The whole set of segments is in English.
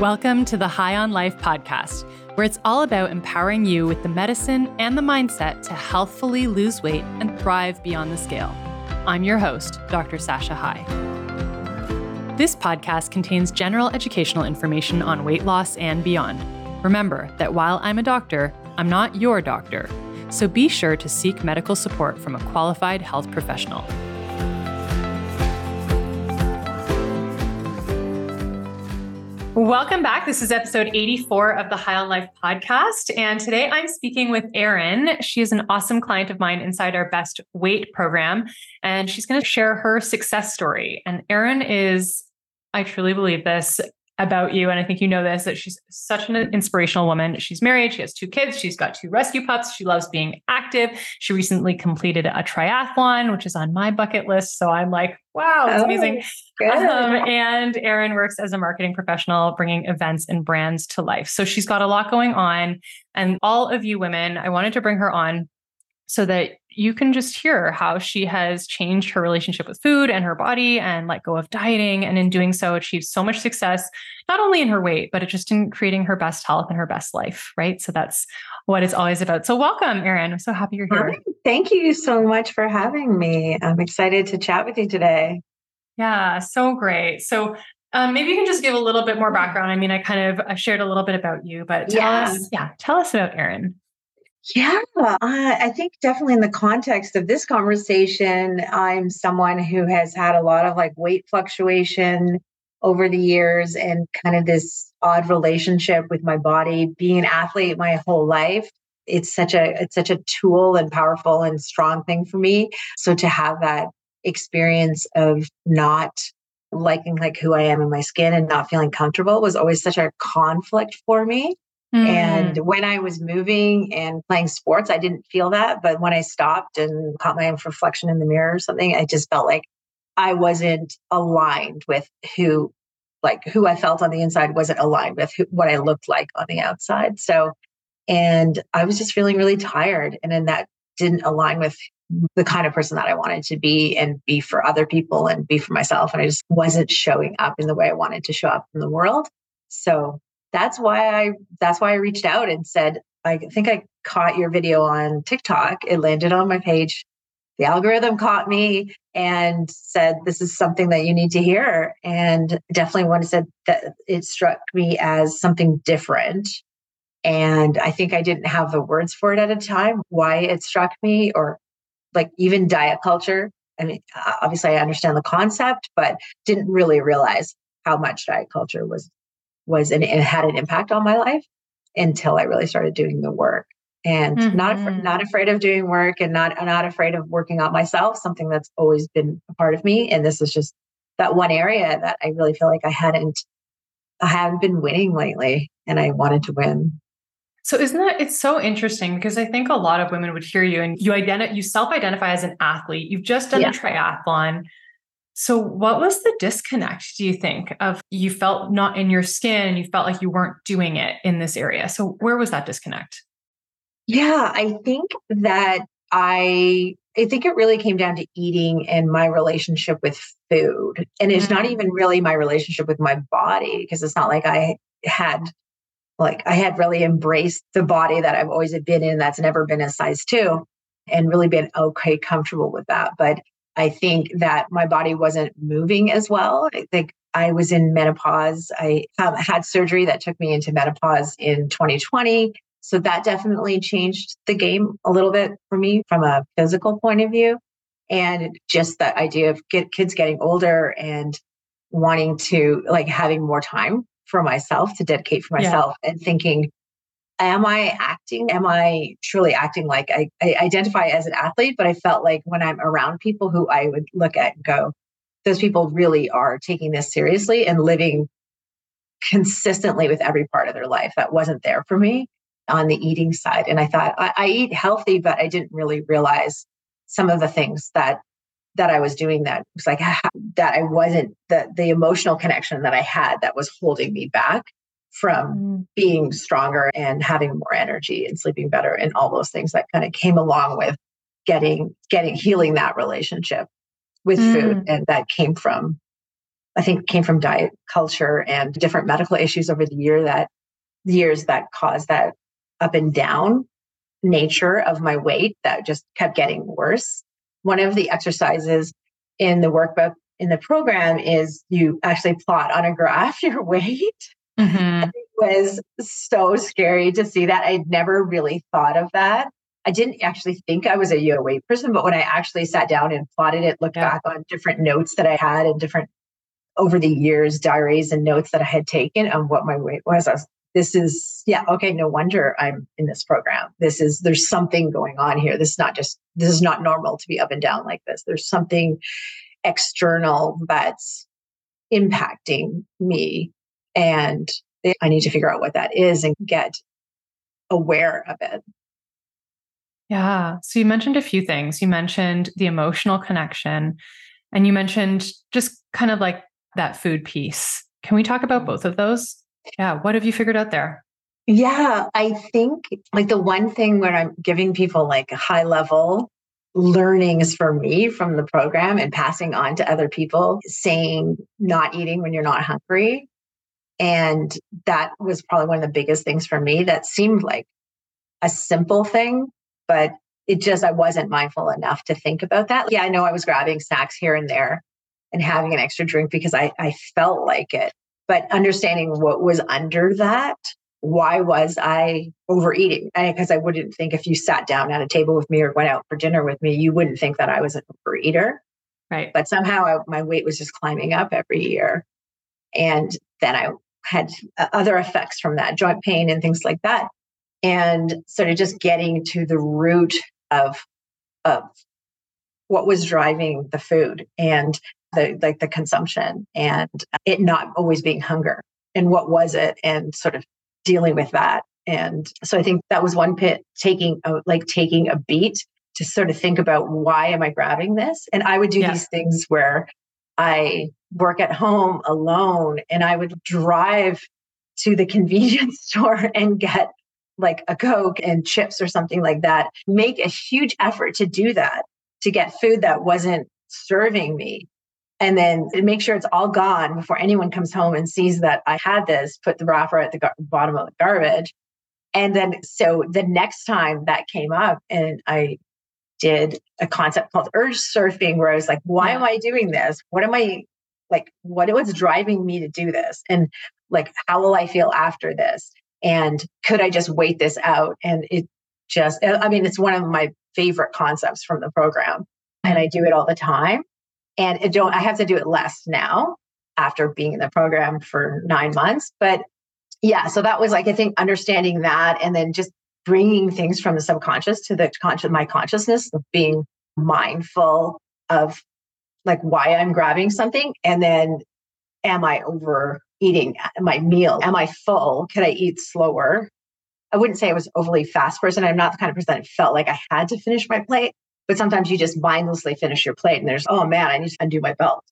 Welcome to the High on Life podcast, where it's all about empowering you with the medicine and the mindset to healthfully lose weight and thrive beyond the scale. I'm your host, Dr. Sasha High. This podcast contains general educational information on weight loss and beyond. Remember that while I'm a doctor, I'm not your doctor, so be sure to seek medical support from a qualified health professional. Welcome back. This is episode 84 of the High on Life podcast. And today I'm speaking with Erin. She is an awesome client of mine inside our Best Weight program. And she's going to share her success story. And Erin is, I truly believe this, about you, and I think you know this, that she's such an inspirational woman. She's married, she has two kids, she's got two rescue pups, she loves being active. She recently completed a triathlon, which is on my bucket list. So I'm like, wow, it's oh, amazing. Um, and Erin works as a marketing professional, bringing events and brands to life. So she's got a lot going on. And all of you women, I wanted to bring her on so that you can just hear how she has changed her relationship with food and her body and let go of dieting. And in doing so, achieved so much success, not only in her weight, but just in creating her best health and her best life. Right. So that's what it's always about. So welcome, Erin. I'm so happy you're here. Thank you so much for having me. I'm excited to chat with you today. Yeah, so great. So um, maybe you can just give a little bit more background. I mean, I kind of shared a little bit about you, but tell yeah. us, yeah, tell us about Erin. Yeah, uh, I think definitely in the context of this conversation, I'm someone who has had a lot of like weight fluctuation over the years and kind of this odd relationship with my body. Being an athlete my whole life, it's such a it's such a tool and powerful and strong thing for me. So to have that experience of not liking like who I am in my skin and not feeling comfortable was always such a conflict for me. Mm. And when I was moving and playing sports, I didn't feel that. But when I stopped and caught my reflection in the mirror or something, I just felt like I wasn't aligned with who, like who I felt on the inside wasn't aligned with who, what I looked like on the outside. So, and I was just feeling really tired. And then that didn't align with the kind of person that I wanted to be and be for other people and be for myself. And I just wasn't showing up in the way I wanted to show up in the world. So that's why I that's why I reached out and said, I think I caught your video on TikTok. It landed on my page. The algorithm caught me and said, This is something that you need to hear. And definitely one said that it struck me as something different. And I think I didn't have the words for it at a time, why it struck me, or like even diet culture. I mean, obviously, I understand the concept, but didn't really realize how much diet culture was was and it had an impact on my life until I really started doing the work. And mm-hmm. not not afraid of doing work and not not afraid of working out myself, something that's always been a part of me. And this is just that one area that I really feel like I hadn't I haven't been winning lately and I wanted to win. So isn't that it's so interesting because I think a lot of women would hear you and you identify you self-identify as an athlete. You've just done yeah. a triathlon. So, what was the disconnect, do you think, of you felt not in your skin, you felt like you weren't doing it in this area? So, where was that disconnect? Yeah, I think that I I think it really came down to eating and my relationship with food. And it's not mm. even really my relationship with my body because it's not like I had like I had really embraced the body that I've always been in that's never been a size 2 and really been okay comfortable with that. But I think that my body wasn't moving as well. I think I was in menopause. I had surgery that took me into menopause in 2020. So that definitely changed the game a little bit for me from a physical point of view. And just the idea of get kids getting older and wanting to like having more time for myself to dedicate for myself yeah. and thinking, am I acting? Am I truly acting like I, I, identify as an athlete? But I felt like when I'm around people who I would look at and go, those people really are taking this seriously and living consistently with every part of their life. That wasn't there for me on the eating side. And I thought I, I eat healthy, but I didn't really realize some of the things that that I was doing that was like that I wasn't the the emotional connection that I had that was holding me back from mm. being stronger and having more energy and sleeping better and all those things that kind of came along with getting getting healing that relationship with mm. food and that came from I think came from diet culture and different medical issues over the year that years that caused that up and down nature of my weight that just kept getting worse. One of the exercises in the workbook in the program is you actually plot on a graph your weight. Mm-hmm. It was so scary to see that. I'd never really thought of that. I didn't actually think I was a weight person, but when I actually sat down and plotted it, looked yeah. back on different notes that I had and different over the years, diaries and notes that I had taken on what my weight was, I was this is yeah okay no wonder i'm in this program this is there's something going on here this is not just this is not normal to be up and down like this there's something external that's impacting me and i need to figure out what that is and get aware of it yeah so you mentioned a few things you mentioned the emotional connection and you mentioned just kind of like that food piece can we talk about both of those yeah. What have you figured out there? Yeah, I think like the one thing when I'm giving people like high level learnings for me from the program and passing on to other people, saying not eating when you're not hungry. And that was probably one of the biggest things for me that seemed like a simple thing, but it just, I wasn't mindful enough to think about that. Yeah, I know I was grabbing snacks here and there and having an extra drink because I, I felt like it but understanding what was under that why was I overeating? Because I, I, wouldn't think if you sat down at a table with me or went out for dinner with me, you wouldn't think that I was an overeater. Right. But somehow I, my weight was just climbing up every year. And then I had uh, other effects from that, joint pain and things like that. And sort of just getting to the root of, of what was driving the food. And the like the consumption and it not always being hunger and what was it and sort of dealing with that and so i think that was one pit taking a, like taking a beat to sort of think about why am i grabbing this and i would do yeah. these things where i work at home alone and i would drive to the convenience store and get like a coke and chips or something like that make a huge effort to do that to get food that wasn't serving me and then make sure it's all gone before anyone comes home and sees that I had this, put the wrapper at the gar- bottom of the garbage. And then, so the next time that came up, and I did a concept called urge surfing, where I was like, why yeah. am I doing this? What am I like? What what's driving me to do this? And like, how will I feel after this? And could I just wait this out? And it just, uh, I mean, it's one of my favorite concepts from the program. And I mm-hmm. do it all the time and it don't i have to do it less now after being in the program for nine months but yeah so that was like i think understanding that and then just bringing things from the subconscious to the conscious my consciousness of being mindful of like why i'm grabbing something and then am i overeating uh, my meal am i full can i eat slower i wouldn't say i was overly fast person i'm not the kind of person that felt like i had to finish my plate but sometimes you just mindlessly finish your plate and there's, oh man, I need to undo my belt.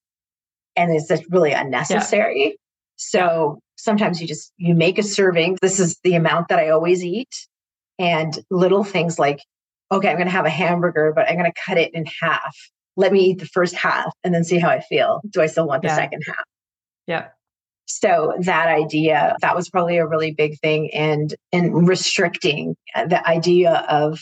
And it's just really unnecessary. Yeah. So sometimes you just you make a serving. This is the amount that I always eat. And little things like, okay, I'm gonna have a hamburger, but I'm gonna cut it in half. Let me eat the first half and then see how I feel. Do I still want the yeah. second half? Yeah. So that idea, that was probably a really big thing and and restricting uh, the idea of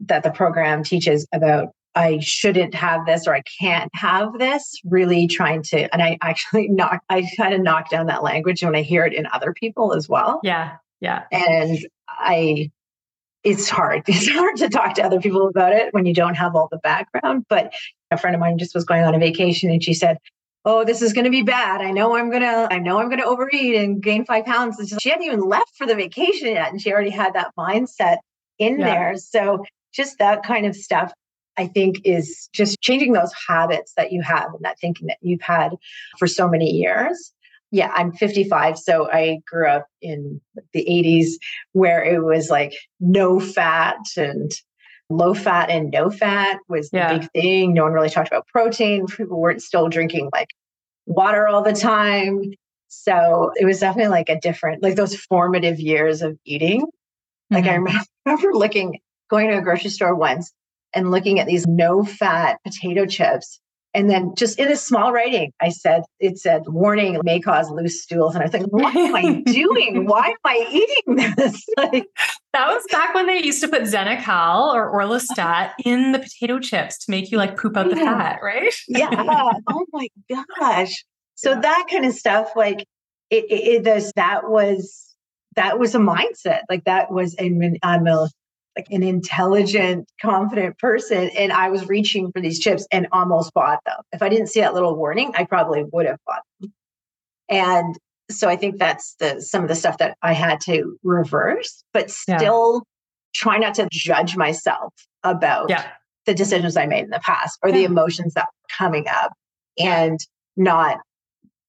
that the program teaches about I shouldn't have this or I can't have this, really trying to, and I actually knock, I kind of knock down that language when I hear it in other people as well. Yeah. Yeah. And I, it's hard. It's hard to talk to other people about it when you don't have all the background. But a friend of mine just was going on a vacation and she said, Oh, this is going to be bad. I know I'm going to, I know I'm going to overeat and gain five pounds. She hadn't even left for the vacation yet. And she already had that mindset in yeah. there. So just that kind of stuff I think is just changing those habits that you have and that thinking that you've had for so many years. Yeah, I'm 55, so I grew up in the 80s where it was like no fat and low fat and no fat was yeah. the big thing. No one really talked about protein. People weren't still drinking like water all the time. So it was definitely like a different, like those formative years of eating. Like mm-hmm. I remember looking going to a grocery store once and looking at these no fat potato chips And then just in a small writing, I said, it said, warning may cause loose stools. And I was like, what am I doing? Why am I eating this? like, that was back when they used to put Xenical or Orlistat in the potato chips to make you like poop out the fat, right? yeah. Oh my gosh. So yeah. that kind of stuff, like it, it, it, that was, that was a mindset. Like that was, a, I'm a like an intelligent, confident person. And I was reaching for these chips and almost bought them. If I didn't see that little warning, I probably would have bought them. And so I think that's the some of the stuff that I had to reverse, but still yeah. try not to judge myself about yeah. the decisions I made in the past or yeah. the emotions that were coming up and not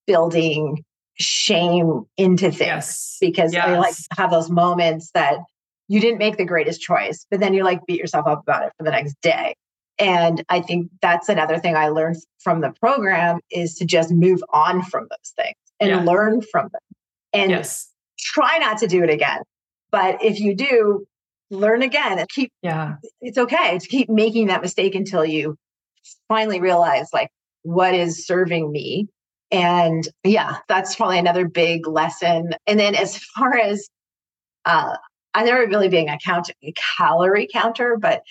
building shame into things yes. because yes. I like have those moments that you didn't make the greatest choice, but then you like beat yourself up about it for the next day. And I think that's another thing I learned from the program is to just move on from those things and yeah. learn from them and yes. try not to do it again. But if you do, learn again and keep, yeah, it's okay to keep making that mistake until you finally realize like what is serving me. And yeah, that's probably another big lesson. And then as far as uh, I never really being a count a calorie counter, but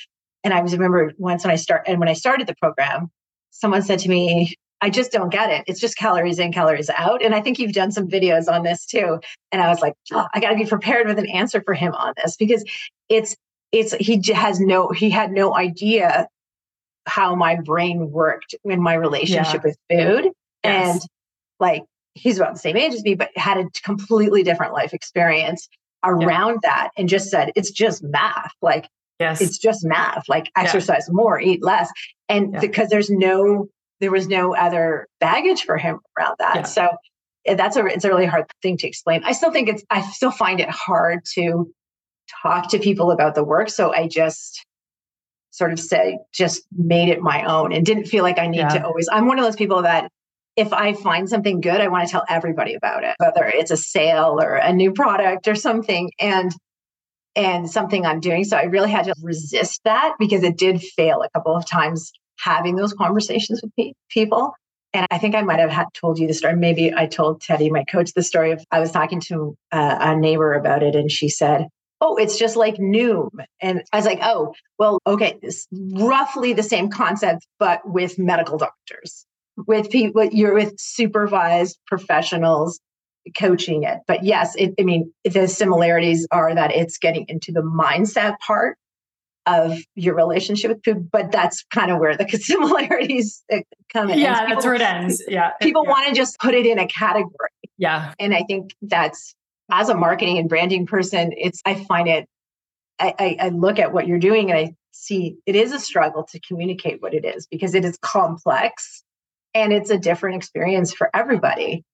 and I was remember once when I start and when I started the program, someone said to me, I just don't get it. It's just calories in, calories out. And I think you've done some videos on this too. And I was like, oh, I got to be prepared with an answer for him on this because it's it's he has no he had no idea how my brain worked in my relationship yeah. with food yes. and like he's about the same age as me but had a completely different life experience around yeah. that and just said it's just math like yes it's just math like exercise yeah. more eat less and yeah. because there's no there was no other baggage for him around that so eh, that's a it's a really hard thing to explain i still think it's i still find it hard to talk to people about the work so i just sort of say just made it my own and didn't feel like i need to always i'm one of those people that if I find something good, I want to tell everybody about it, whether it's a sale or a new product or something. And and something I'm doing. So I really had to resist that because it did fail a couple of times having those conversations with pe- people. And I think I might have had told you the story. Maybe I told Teddy, my coach, the story of I was talking to uh, a neighbor about it, and she said, "Oh, it's just like Noom." And I was like, "Oh, well, okay, it's roughly the same concept, but with medical doctors." With people you're with supervised professionals coaching it. But yes it, i mean the similarities are that it's getting into the mindset part of your relationship with food but that's kind of where the similarities uh, come in. Yeah people, that's where it ends. Yeah people yeah. want to just put it in a category. Yeah. And i think that's as a marketing and branding person it's i find it I, I, I look at what you're doing and i see it is a struggle to communicate what it is because it is complex and it's a different experience for everybody.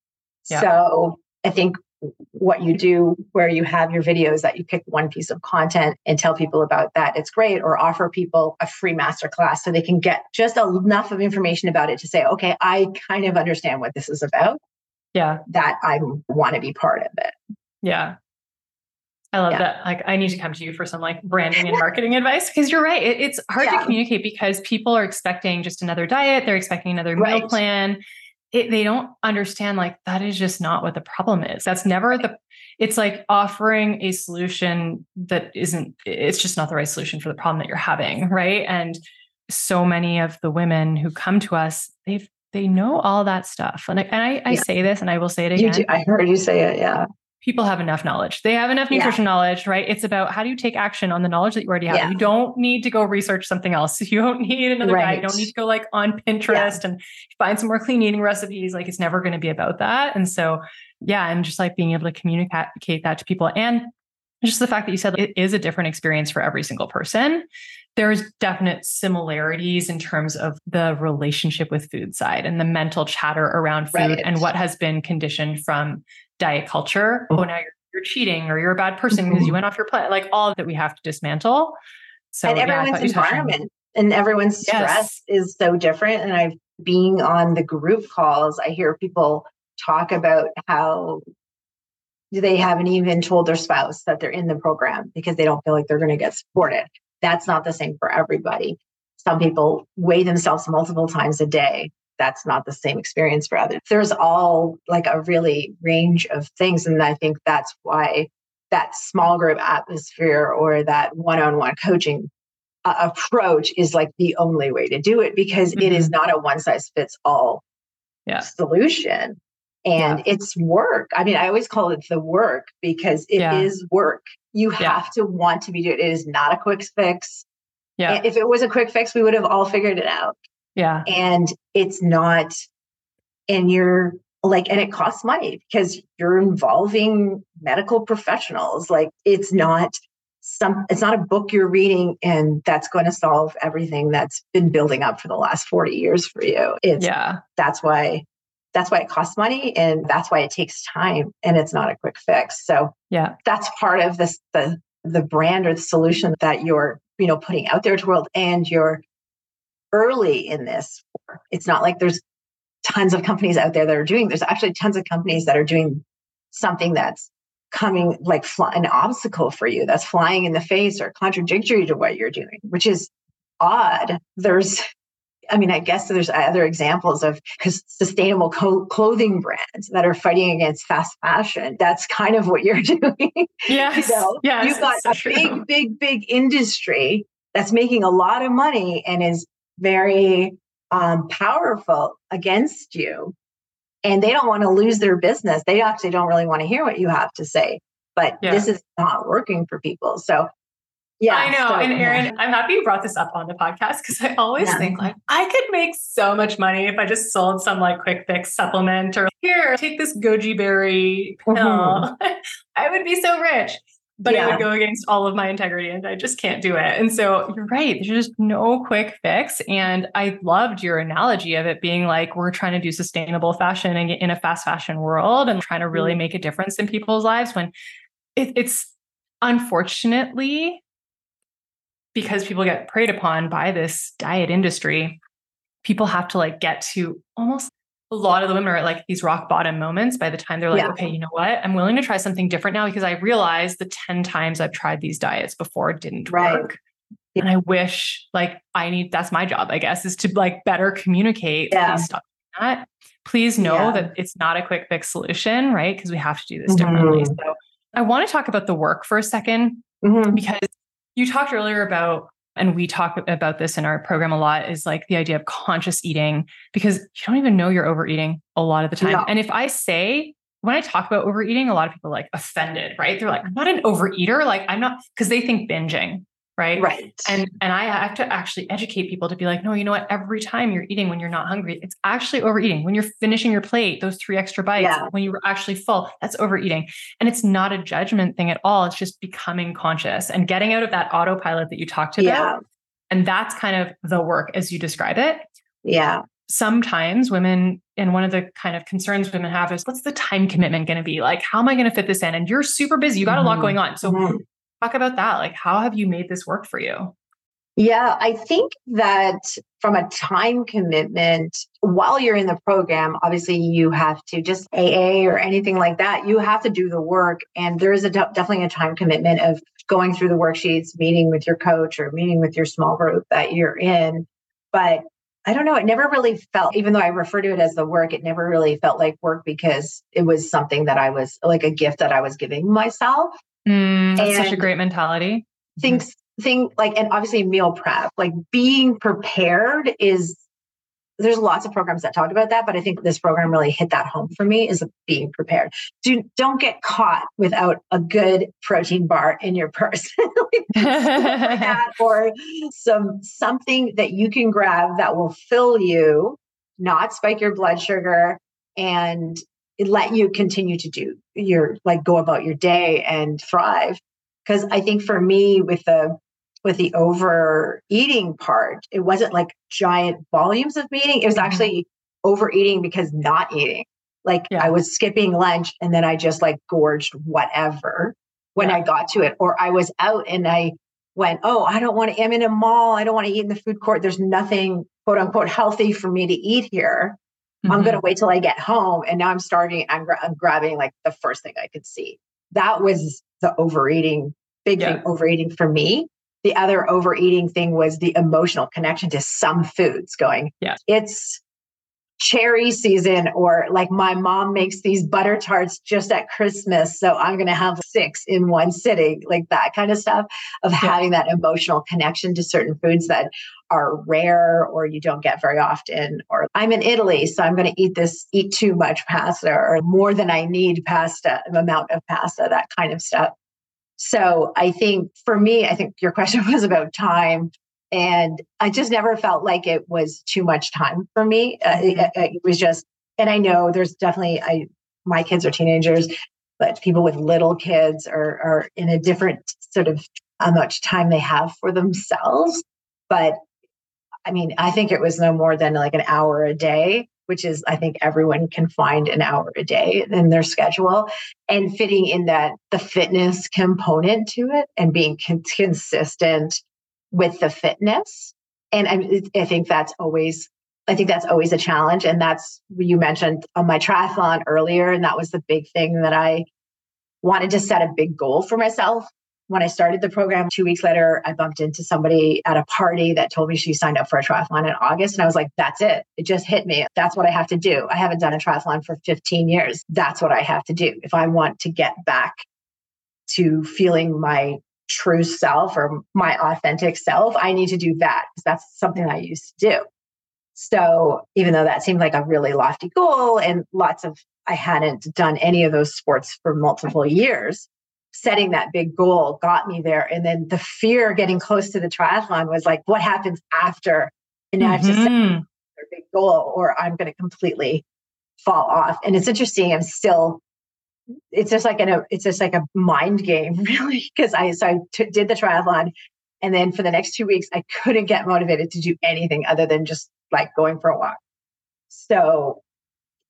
Yeah. So I think what you do where you have your videos that you pick one piece of content and tell people about that it's great or offer people a free masterclass so they can get just enough of information about it to say okay i kind of understand what this is about yeah that i want to be part of it yeah I love yeah. that. Like, I need to come to you for some like branding and marketing advice because you're right. It, it's hard yeah. to communicate because people are expecting just another diet, they're expecting another right. meal plan. It, they don't understand like that is just not what the problem is. That's never the. It's like offering a solution that isn't. It's just not the right solution for the problem that you're having, right? And so many of the women who come to us, they've they know all that stuff. And I, and I, I say this, and I will say it again. I heard you say it. Yeah people have enough knowledge. They have enough nutrition yeah. knowledge, right? It's about how do you take action on the knowledge that you already have. Yeah. You don't need to go research something else. You don't need another right. guide. You don't need to go like on Pinterest yeah. and find some more clean eating recipes. Like it's never going to be about that. And so, yeah, I'm just like being able to communicate that to people and just the fact that you said it is a different experience for every single person. There's definite similarities in terms of the relationship with food side and the mental chatter around food right. and what has been conditioned from diet culture. Oh, now you're, you're cheating or you're a bad person because you mm-hmm. went off your plate. Like all that we have to dismantle. So and everyone's yeah, environment and everyone's stress yes. is so different. And I've being on the group calls, I hear people talk about how do they haven't even told their spouse that they're in the program because they don't feel like they're going to get supported. That's not the same for everybody. some people weigh themselves multiple times a day. That's not the same experience for others. There's all like a really range of things. And I think that's why that small group atmosphere or that one on one coaching uh, approach is like the only way to do it because mm-hmm. it is mm-hmm. not a one size fits all yeah. solution. And yeah. it's work. I mean, I always call it the work because it yeah. is work. You have to want to be doing it. It is not a quick fix. Yeah. If it was a quick fix, we would have all figured it out. Yeah. And it's not, and you're like, and it costs money because you're involving medical professionals. Like, it's not some it's not a book you're reading and that's going to solve everything that's been building up for the last 40 years for you it's yeah that's why that's why it costs money and that's why it takes time and it's not a quick fix so yeah that's part of this the the brand or the solution that you're you know putting out there to the world and you're early in this it's not like there's tons of companies out there that are doing there's actually tons of companies that are doing something that's coming like fly, an obstacle for you that's flying in the face or contradictory to what you're doing, which is odd. There's, I mean, I guess there's other examples of sustainable co- clothing brands that are fighting against fast fashion. That's kind of what you're doing. Yes. you know, yes, you've got a true. big, big, big industry that's making a lot of money and is very um, powerful against you and they don't want to lose their business. They actually don't really want to hear what you have to say. But yeah. this is not working for people. So yeah. I know. So, and Erin, yeah. I'm happy you brought this up on the podcast because I always yeah. think like I could make so much money if I just sold some like quick fix supplement or here, take this goji berry pill. Mm-hmm. I would be so rich but yeah. it would go against all of my integrity and I just can't do it. And so you're right. There's just no quick fix. And I loved your analogy of it being like we're trying to do sustainable fashion and in a fast fashion world and trying to really mm-hmm. make a difference in people's lives when it, it's unfortunately because people get preyed upon by this diet industry, people have to like get to almost a lot of the women are at like these rock bottom moments by the time they're like, yeah. okay, you know what? I'm willing to try something different now because I realize the 10 times I've tried these diets before didn't right. work. Yeah. And I wish like I need that's my job, I guess, is to like better communicate. Yeah. Please stop that. Please know yeah. that it's not a quick fix solution, right? Because we have to do this mm-hmm. differently. So I want to talk about the work for a 2nd mm-hmm. because you talked earlier about and we talk about this in our program a lot is like the idea of conscious eating because you don't even know you're overeating a lot of the time. And if I say when I talk about overeating, a lot of people are like offended, right? They're like, I'm not an overeater. Like I'm not because they think binging right? Right. And and i have to actually educate people to be like no you know what? Every time you're eating when you're not hungry it's actually overeating. When you're finishing your plate those three extra bites yeah. when you were actually full that's overeating. And it's not a judgment thing at all. It's just becoming conscious and getting out of that autopilot that you talked about. Yeah. and that's kind of the work as you describe it. Yeah. Sometimes women and one of the kind of concerns women have is what's the time commitment going to be? Like how am i going to fit this in? And you're super busy. You got mm-hmm. a lot going on. So mm-hmm talk about that. Like, how have you made this work for you? Yeah, I think that from a time commitment, while you're in the program, obviously you have to just AA or anything like that, you have to do the work. And there is a definitely a time commitment of going through the worksheets, meeting with your coach or meeting with your small group that you're in. But I don't know, it never really felt, even though I refer to it as the work, it never really felt like work because it was something that I was like a gift that I was giving myself. Mm, that's and such a great mentality. Things, thing like, and obviously meal prep, like being prepared is. There's lots of programs that talk about that, but I think this program really hit that home for me is being prepared. Do don't get caught without a good protein bar in your purse, like or some something that you can grab that will fill you, not spike your blood sugar, and let you continue to do your like go about your day and thrive because i think for me with the with the overeating part it wasn't like giant volumes of eating it was mm-hmm. actually overeating because not eating like yeah. i was skipping lunch and then i just like gorged whatever when yeah. i got to it or i was out and i went oh i don't want to i'm in a mall i don't want to eat in the food court there's nothing quote unquote healthy for me to eat here Mm-hmm. I'm going to wait till I get home. And now I'm starting, I'm, gra- I'm grabbing like the first thing I could see. That was the overeating, big yeah. thing overeating for me. the other overeating thing was the emotional connection to some foods going, yeah. it's cherry season or like my mom makes these butter tarts just at Christmas. So I'm going to have six in one sitting, like that kind of stuff of yeah. having that emotional connection to certain foods that are rare or you don't get very often. Or I'm in Italy, so I'm going to eat this, eat too much pasta or more than I need pasta, amount of pasta, that kind of stuff. So I think for me, I think your question was about time. And I just never felt like it was too much time for me. Uh, it, mm-hmm. it, was just, and I know there's definitely, I, my kids are teenagers, but people with little kids are, are in a different sort of how much time they have for themselves. But I mean, I think it was no more than like an hour a day which is I think everyone can find an hour a day in their schedule and fitting in that the fitness component to it and being con- consistent with the fitness. And I, I think that's always I think that's always a challenge. And that's you mentioned on my triathlon earlier. And that was the big thing that I wanted to set a big goal for myself when I started the program, two weeks later, I bumped into somebody at a party that told me she signed up for a triathlon in August. And I was like, that's it. It just hit me. That's what I have to do. I haven't done a triathlon for 15 years. That's what I have to do. If I want to get back to feeling my true self or my authentic self, I need to do that because that's something I used to do. So even though that seemed like a really lofty goal and lots of, I hadn't done any of those sports for multiple years setting that big goal got me there. And then the fear getting close to the triathlon was like, what happens after? And now mm-hmm. I have to set mm-hmm. a big goal or I'm going to completely fall off. And it's interesting. I'm still, it's just like an, it's just like a mind game really. Cause I, so I t- did the triathlon and then for the next two weeks, I couldn't get motivated to do anything other than just like going for a walk. So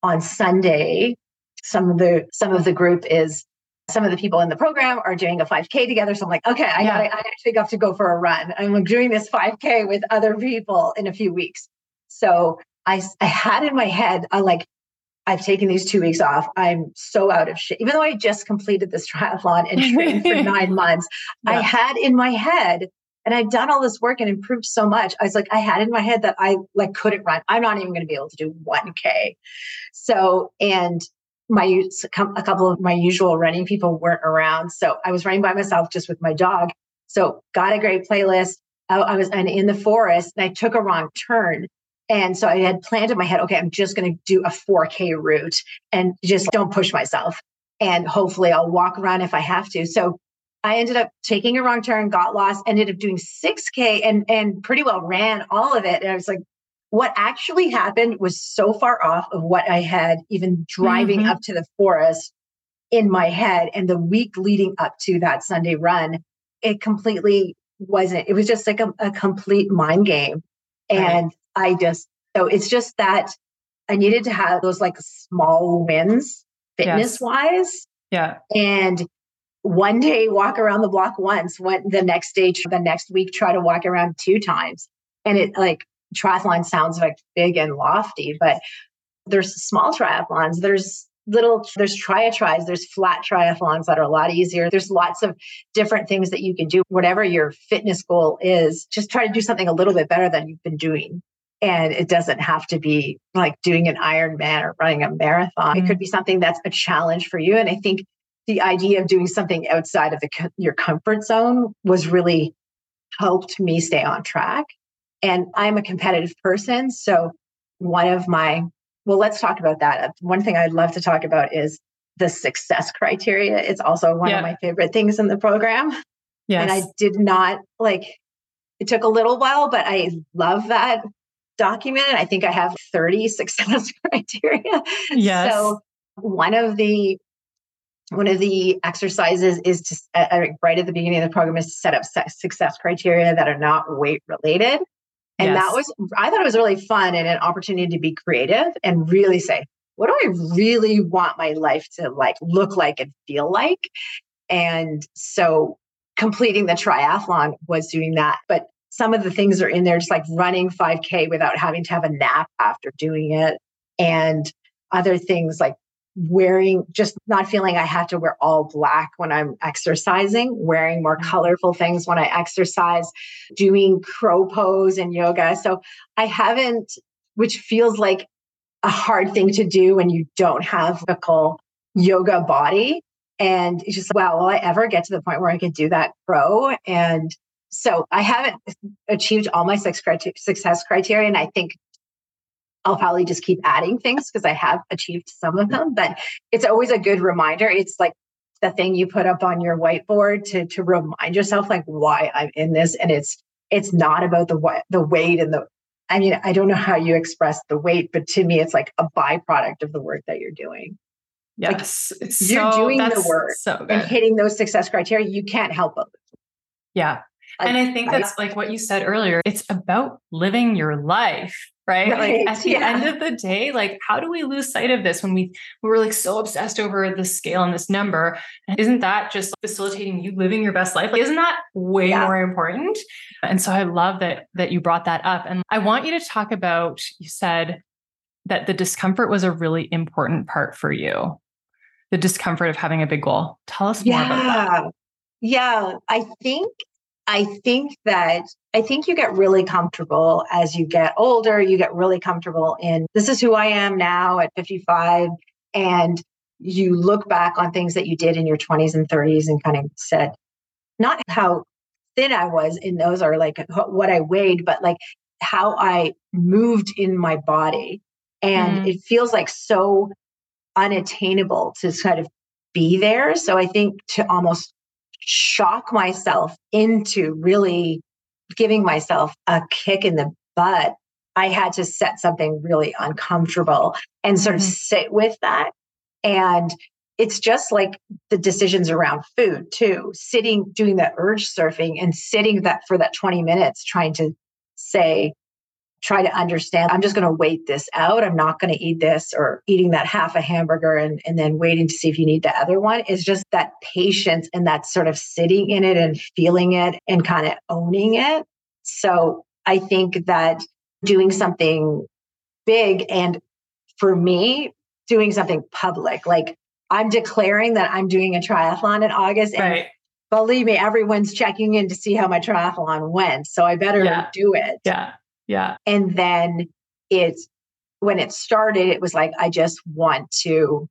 on Sunday, some of the, some of the group is some of the people in the program are doing a 5K together. So I'm like, okay, I yeah. got I actually got to go for a run. I'm doing this 5K with other people in a few weeks. So I, I had in my head, I like, I've taken these two weeks off. I'm so out of shape. Even though I just completed this triathlon and trained for nine months, yeah. I had in my head, and I'd done all this work and improved so much. I was like, I had in my head that I like couldn't run. I'm not even going to be able to do 1K. So, and my a couple of my usual running people weren't around so i was running by myself just with my dog so got a great playlist i, I was in the forest and i took a wrong turn and so i had planned in my head okay i'm just going to do a 4k route and just don't push myself and hopefully i'll walk around if i have to so i ended up taking a wrong turn got lost ended up doing 6k and and pretty well ran all of it and i was like what actually happened was so far off of what I had even driving mm-hmm. up to the forest in my head. And the week leading up to that Sunday run, it completely wasn't, it was just like a, a complete mind game. And right. I just, so it's just that I needed to have those like small wins fitness yes. wise. Yeah. And one day walk around the block once, went the next day, the next week, try to walk around two times. And it like triathlon sounds like big and lofty, but there's small triathlons. There's little there's triatries there's flat triathlons that are a lot easier there's lots of different things that you can do whatever your fitness goal is just try to do something a little bit better than you've been doing and it doesn't have to be like doing an ironman or running a marathon mm-hmm. it could be something that's a challenge for you and i think the idea of doing something outside of the, your comfort zone was really helped me stay on track and I'm a competitive person. So, one of my, well, let's talk about that. One thing I'd love to talk about is the success criteria. It's also one yeah. of my favorite things in the program. Yes. And I did not like, it took a little while, but I love that document. I think I have 30 success criteria. Yes. So, one of the one of the exercises is to uh, right at the beginning of the program is to set up success criteria that are not weight related and yes. that was, I thought it was really fun and an opportunity to be creative and really say, what do I really want my life to like look like and feel like? And so completing the triathlon was doing that. But some of the things are in there, just like running 5K without having to have a nap after doing it. And other things like wearing just not feeling I have to wear all black when I'm exercising, wearing more mm-hmm. colorful things when I exercise, doing crow pose and yoga. So I haven't, which feels like a hard thing to do when you don't have a cool yoga body. And it's just, wow, will I ever get to the point where I could do that crow? And so I haven't achieved all my success criteria. And I think I'll probably just keep adding things because I have achieved some of them, but it's always a good reminder. It's like the thing you put up on your whiteboard to to remind yourself like why I'm in this and it's it's not about the the weight and the I mean I don't know how you express the weight but to me it's like a byproduct of the work that you're doing. Yes. Like, you're doing the work so and hitting those success criteria you can't help but yeah. And I think that's like what you said earlier. It's about living your life right? right. Like at the yeah. end of the day, like how do we lose sight of this when we we were like so obsessed over the scale and this number? Isn't that just facilitating you living your best life? Like, isn't that way yeah. more important? And so I love that that you brought that up. And I want you to talk about you said that the discomfort was a really important part for you. The discomfort of having a big goal. Tell us yeah. more about that. Yeah, I think I think that I think you get really comfortable as you get older. You get really comfortable in this is who I am now at 55. And you look back on things that you did in your 20s and 30s and kind of said, not how thin I was in those or like what I weighed, but like how I moved in my body. And mm. it feels like so unattainable to kind of be there. So I think to almost shock myself into really giving myself a kick in the butt, I had to set something really uncomfortable and sort of mm-hmm. sit with that. And it's just like the decisions around food too, sitting, doing the urge surfing and sitting that for that 20 minutes, trying to say, try to understand i'm just going to wait this out. I'm not going to eat this or eating that half a hamburger and, and then waiting to see if you need the other one. Is just that patience and that sort of sitting in it and feeling it and kind of owning it. So i think that doing something big and for me doing something public like i'm declaring that i'm doing a triathlon in august and right. believe me everyone's checking in to see how my triathlon went so i better yeah. do it. Yeah yeah. And then it's when it started, it was like, I just want to,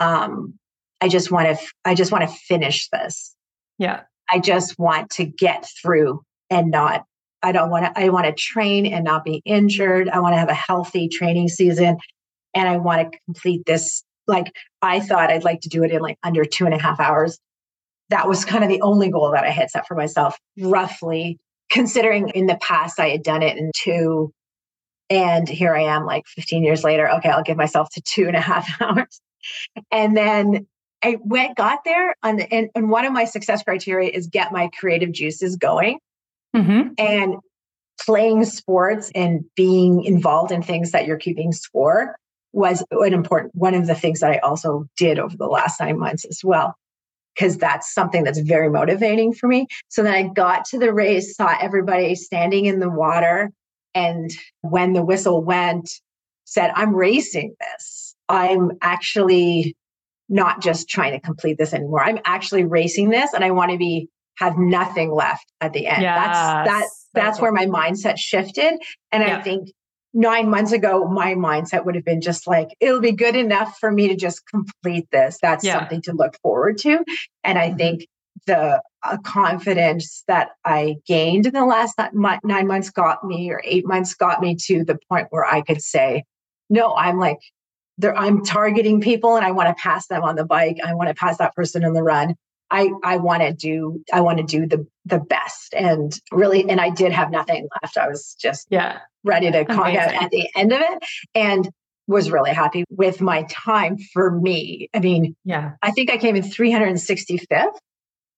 um, I just want to, I just want to finish this. Yeah. I just want to get through and not, I don't want to, I want to train and not be injured. I want to have a healthy training season and I want to complete this. Like I thought I'd like to do it in like under two and a half hours. That was kind of the only goal that I had set for myself, roughly considering in the past I had done it in two, and here I am like 15 years later. Okay, I'll give myself to two and a half hours. And then I went, got there, on the, and, and one of my success criteria is get my creative juices going. Mm-hmm. And playing sports and being involved in things that you're keeping score was an important one of the things that I also did over the last nine months as well because that's something that's very motivating for me. So then I got to the race, saw everybody standing in the water. And when the whistle went, said, I'm racing this. I'm actually not just trying to complete this anymore. I'm actually racing this and I want to be have nothing left at the end. Yes. That's that that's where my mindset shifted. And yeah. I think nine months ago, my mindset would have been just like, it'll be good enough for me to just complete this. That's yeah. something to look forward to. And I mm-hmm. think the uh, confidence that I gained in the last nine months got me, or eight months got me to the point where I could say, no, I'm like, there, I'm targeting people and I want to pass them on the bike. I want to pass that person in the run. I I want to do I want to do the the best and really and I did have nothing left. I was just yeah ready to conk out at the end of it and was really happy with my time for me. I mean, yeah, I think I came in 365th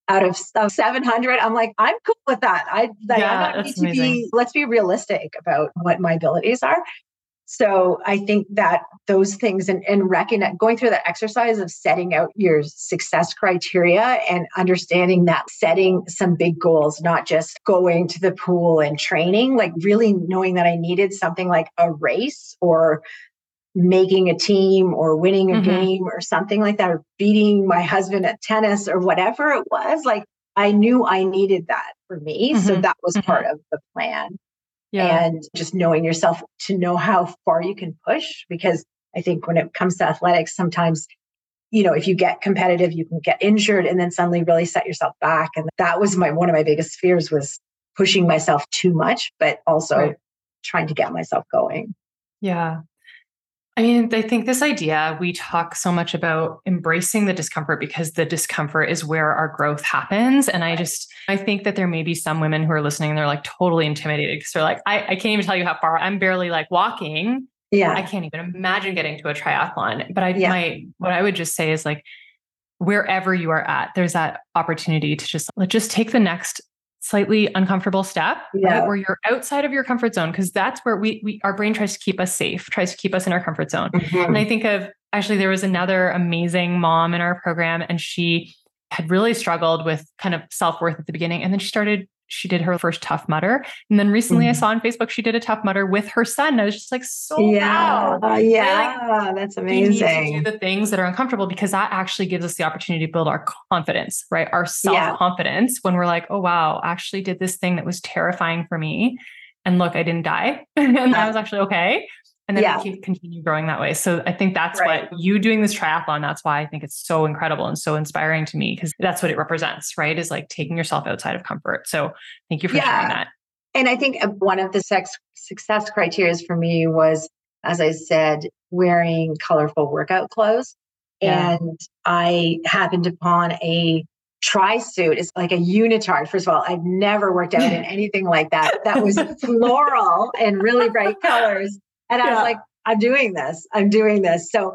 out of, of 700. I'm like, I'm cool with that. I, yeah, I don't need to amazing. be, let's be realistic about what my abilities are. So I think that those things and, and recognize going through that exercise of setting out your success criteria and understanding that setting some big goals, not just going to the pool and training, like really knowing that I needed something like a race or making a team or winning a Mhm. game or something like that, or beating my husband at tennis or whatever it was. Like I knew I needed that for me. So Mhm. that was Mhm. part of the plan. Yeah. And just knowing yourself to know how far you can push. Because I think when it comes to athletics, sometimes, you know, if you get competitive, you can get injured and then suddenly really set yourself back. And that was my one of my biggest fears was pushing myself too much, but also Right. trying to get myself going. Yeah. I mean, I think this idea, we talk so much about embracing the discomfort because the discomfort is where our growth happens. And I just, I think that there may be some women who are listening and they're like totally intimidated because they're like, I, I can't even tell you how far I'm barely like walking. Yeah. I can't even imagine getting to a triathlon. But I Yeah. my what I would just say is like wherever you are at, there's that opportunity to just like just take the next slightly uncomfortable step, Yeah. right? Where you're outside of your comfort zone. Cause that's where we we our brain tries to keep us safe, tries to keep us in our comfort zone. Mhm. And I think of actually, there was another amazing mom in our program, and she had really struggled with kind of self worth at the beginning. And then she started, she did her first Tough Mudder. And then recently I Mhm. saw on Facebook, she did a Tough Mudder with her son. And I was just like, so Yeah. proud. Yeah. That's We need to do amazing. the things that are uncomfortable because that actually gives us the opportunity to build our confidence, right? Our self confidence when we're like, oh, wow, I actually did this thing that was terrifying for me. And look, I didn't die. and that was actually okay. And then Yeah. keep continue growing that way. So I think that's Right. what you doing this triathlon, that's why I think it's so incredible and so inspiring to me because that's what it represents, right? Is like taking yourself outside of comfort. So thank you for Yeah. sharing that. And I think uh, one of the sex success criteria for me was, as I said, wearing colorful workout clothes. Yeah. And I happened upon a tri suit. It's like a unitard. First of all, I've never worked out in anything like that. That was floral and really bright colors. And I was like, I'm doing this. I'm doing this. So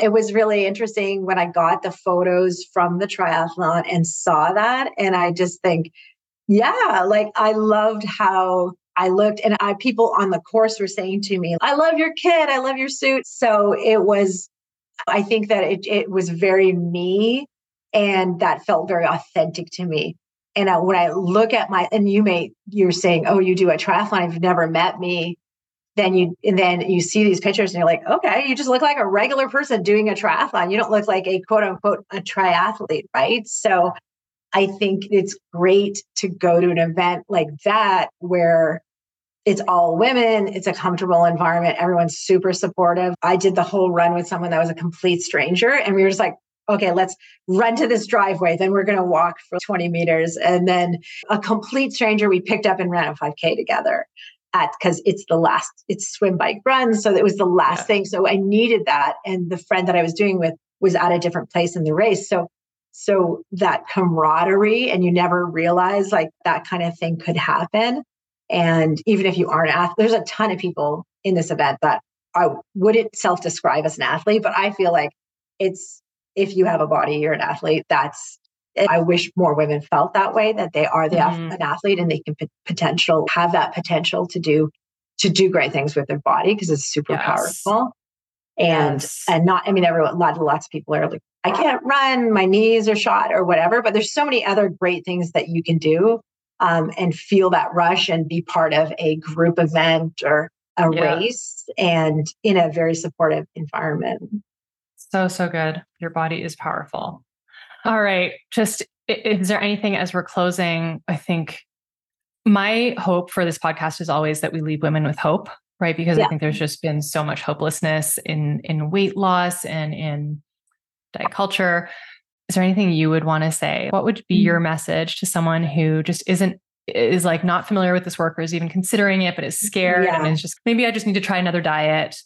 it was really interesting when I got the photos from the triathlon and saw that. And I just think, yeah, like I loved how I looked, and I people on the course were saying to me, "I love your kit, I love your suit." So it was, I think that it it was very me, and that felt very authentic to me. And when I look at my, and you may you're saying, "Oh, you do a triathlon, you've never met me." Then you and then you see these pictures and you're like, okay, you just look like a regular person doing a triathlon. You don't look like a quote unquote a triathlete, right? So I think it's great to go to an event like that where it's all women, it's a comfortable environment, everyone's super supportive. I did the whole run with someone that was a complete stranger, and we were just like, okay, let's run to this driveway. Then we're going to walk for 20 meters. And then a complete stranger we picked up and ran a 5K together because it's the last, it's swim bike run. So it was the last Yeah. thing. So I needed that. And the friend that I was doing with was at a different place in the race. So so that camaraderie, and you never realize like that kind of thing could happen. And even if you aren't an athlete, there's a ton of people in this event that I wouldn't self describe as an athlete, but I feel like it's if you have a body, you're an athlete. That's I wish more women felt that way that they are the, Mhm. an athlete and they can pot- potential have that potential to do to do great things with their body because it's super Yes. powerful and Yes. and not i mean everyone a lot lots of people are like i can't run my knees are shot or whatever but there's so many other great things that you can do um, and feel that rush and be part of a group event or a Yeah. race and in a very supportive environment So, so good. Your body is powerful. All right. Just, is there anything as we're closing? I think my hope for this podcast is always that we leave women with hope, right? Because I think there's just been so much hopelessness in in weight loss and in diet culture. Is there anything you would want to say? What would be Mm. your message to someone who just isn't is like not familiar with this work or is even considering it, but is scared and Yeah. is just maybe I just need to try another diet.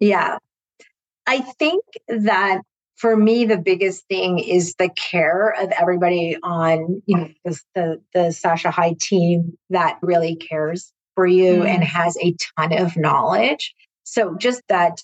Yeah. I think that for me, the biggest thing is the care of everybody on, you know, the, the, the Sasha High team that really cares for you Mm. and has a ton of knowledge. So just that,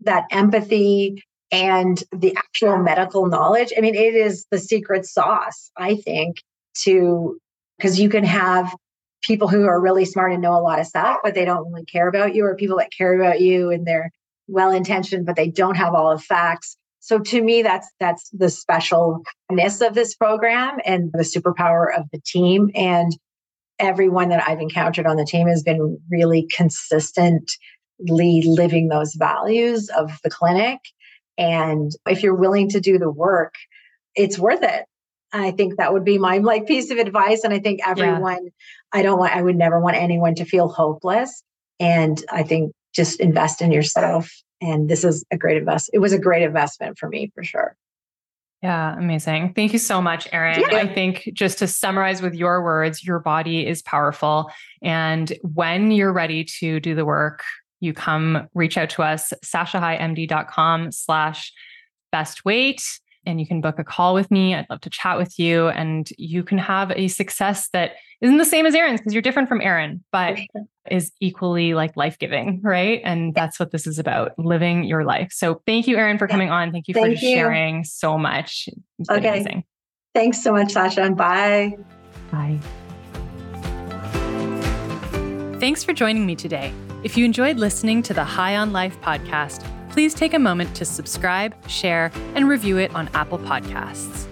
that empathy and the actual medical knowledge. I mean, it is the secret sauce, I think, to, because you can have people who are really smart and know a lot of stuff, but they don't really care about you, or people that care about you and they're well intentioned, but they don't have all the facts. So to me, that's that's the specialness of this program and the superpower of the team. And everyone that I've encountered on the team has been really consistently living those values of the clinic. And if you're willing to do the work, it's worth it. I think that would be my like piece of advice. And I think everyone, yeah. I don't want, I would never want anyone to feel hopeless. And I think just invest in yourself. And this is a great invest. It was a great investment for me for sure. Yeah, amazing. Thank you so much, Erin. Yeah. I think just to summarize with your words, your body is powerful. And when you're ready to do the work, you come reach out to us, sashahighmd.com slash best weight and you can book a call with me. I'd love to chat with you and you can have a success that isn't the same as Erin's because you're different from Erin, but is equally like life-giving, right? And that's what this is about, living your life. So thank you, Erin for coming on. Thank you thank for you. sharing so much. okay. Amazing. Thanks so much, Sasha. And bye. Bye. Thanks for joining me today. If you enjoyed listening to the High on Life podcast, please take a moment to subscribe, share, and review it on Apple Podcasts.